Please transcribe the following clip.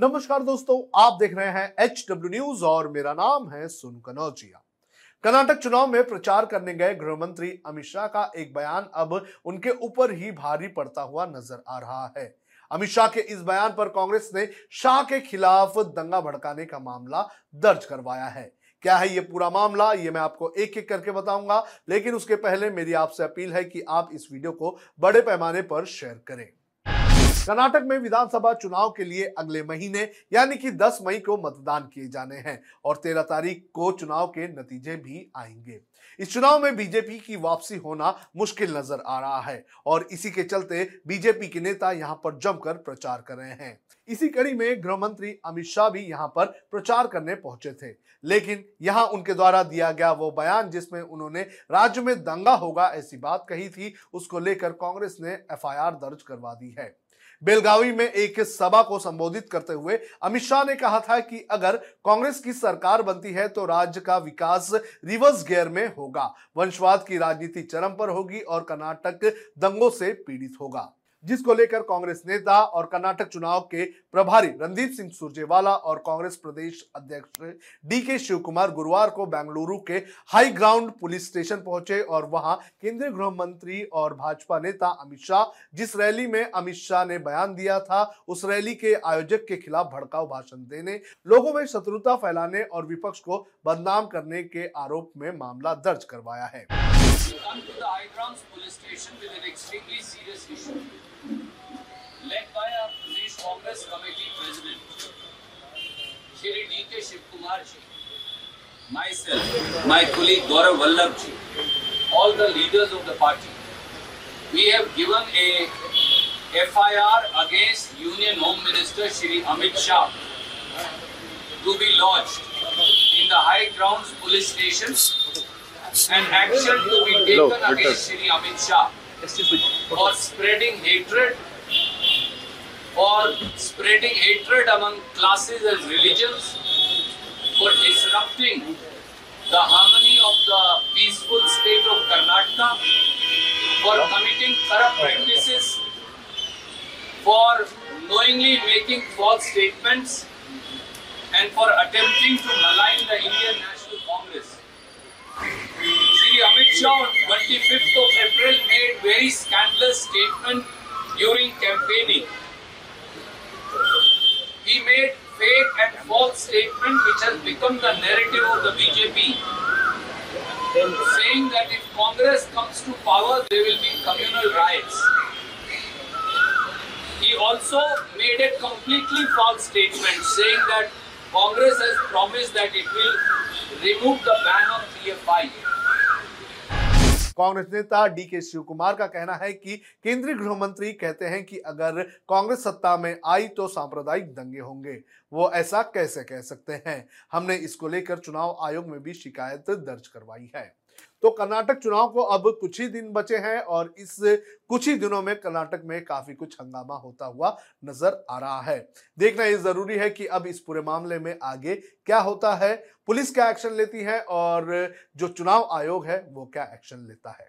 नमस्कार दोस्तों, आप देख रहे हैं एच डब्ल्यू न्यूज़ और मेरा नाम है सुन कनौजिया। कर्नाटक चुनाव में प्रचार करने गए गृह मंत्री अमित शाह का एक बयान अब उनके ऊपर ही भारी पड़ता हुआ नज़र आ रहा है। अमित शाह के इस बयान पर कांग्रेस ने शाह के खिलाफ दंगा भड़काने का मामला दर्ज करवाया है। क्या है ये पूरा मामला, ये मैं आपको एक एक करके बताऊँगा, लेकिन उसके पहले मेरी आपसे अपील है कि आप इस वीडियो को बड़े पैमाने पर शेयर करें। कर्नाटक में विधानसभा चुनाव के लिए अगले महीने, यानी कि 10 मई को मतदान किए जाने हैं और 13 तारीख को चुनाव के नतीजे भी आएँगे। इस चुनाव में बीजेपी की वापसी होना मुश्किल नज़र आ रहा है और इसी के चलते बीजेपी के नेता यहाँ पर जमकर प्रचार कर रहे हैं। इसी कड़ी में गृह मंत्री अमित शाह भी यहाँ पर प्रचार करने पहुँचे थे, लेकिन यहाँ उनके द्वारा दिया गया वो बयान जिसमें उन्होंने, राज्य में दंगा होगा, ऐसी बात कही थी, उसको लेकर कांग्रेस ने एफआईआर दर्ज करवा दी है। बेलगावी में एक सभा को संबोधित करते हुए अमित शाह ने कहा था कि अगर कांग्रेस की सरकार बनती है तो राज्य का विकास रिवर्स गियर में होगा। वंशवाद की राजनीति चरम पर होगी और कर्नाटक दंगों से पीड़ित होगा। जिसको लेकर कांग्रेस नेता और कर्नाटक चुनाव के प्रभारी रणदीप सिंह सुरजेवाला और कांग्रेस प्रदेश अध्यक्ष डी के शिव कुमार गुरुवार को बेंगलुरु के हाई ग्राउंड पुलिस स्टेशन पहुँचे और वहाँ केंद्रीय गृह मंत्री और भाजपा नेता अमित शाह, जिस रैली में अमित शाह ने बयान दिया था, उस रैली के आयोजक के खिलाफ भड़काऊ भाषण देने, लोगों में शत्रुता फैलाने और विपक्ष को बदनाम करने के आरोप में मामला दर्ज करवाया है। Come to the high grounds police station with an extremely serious issue. Led by our Pradesh Congress Committee President, Shri D.K. Shivkumar ji, myself, my colleague Gaurav Vallabh ji, all the leaders of the party. We have given a FIR against Union Home Minister Shri Amit Shah to be lodged in the high grounds police station and action to be taken against Shri Amit Shah for spreading hatred for spreading hatred among classes and religions, for disrupting the harmony of the peaceful state of Karnataka, for committing corrupt practices, for knowingly making false statements, and for attempting to malign the Indian National Congress. Shri Amit Shah 25th of April made very scandalous statement during campaigning. He made fake and false statement which has become the narrative of the BJP, saying that if Congress comes to power, there will be communal riots. He also made a completely false statement saying that Congress has promised that it will remove the ban on PFI. Congress नेता D के शिव कुमार का कहना है कि केंद्रीय गृह मंत्री कहते हैं कि अगर कांग्रेस सत्ता में आई तो सांप्रदायिक दंगे होंगे। वो ऐसा कैसे कह सकते हैं? हमने इसको लेकर चुनाव आयोग में भी शिकायत दर्ज करवाई है। तो कर्नाटक चुनाव को अब कुछ ही दिन बचे हैं और इस कुछ ही दिनों में कर्नाटक में काफ़ी कुछ हंगामा होता हुआ नज़र आ रहा है। देखना यह ज़रूरी है कि अब इस पूरे मामले में आगे क्या होता है, पुलिस क्या एक्शन लेती है और जो चुनाव आयोग है वो क्या एक्शन लेता है।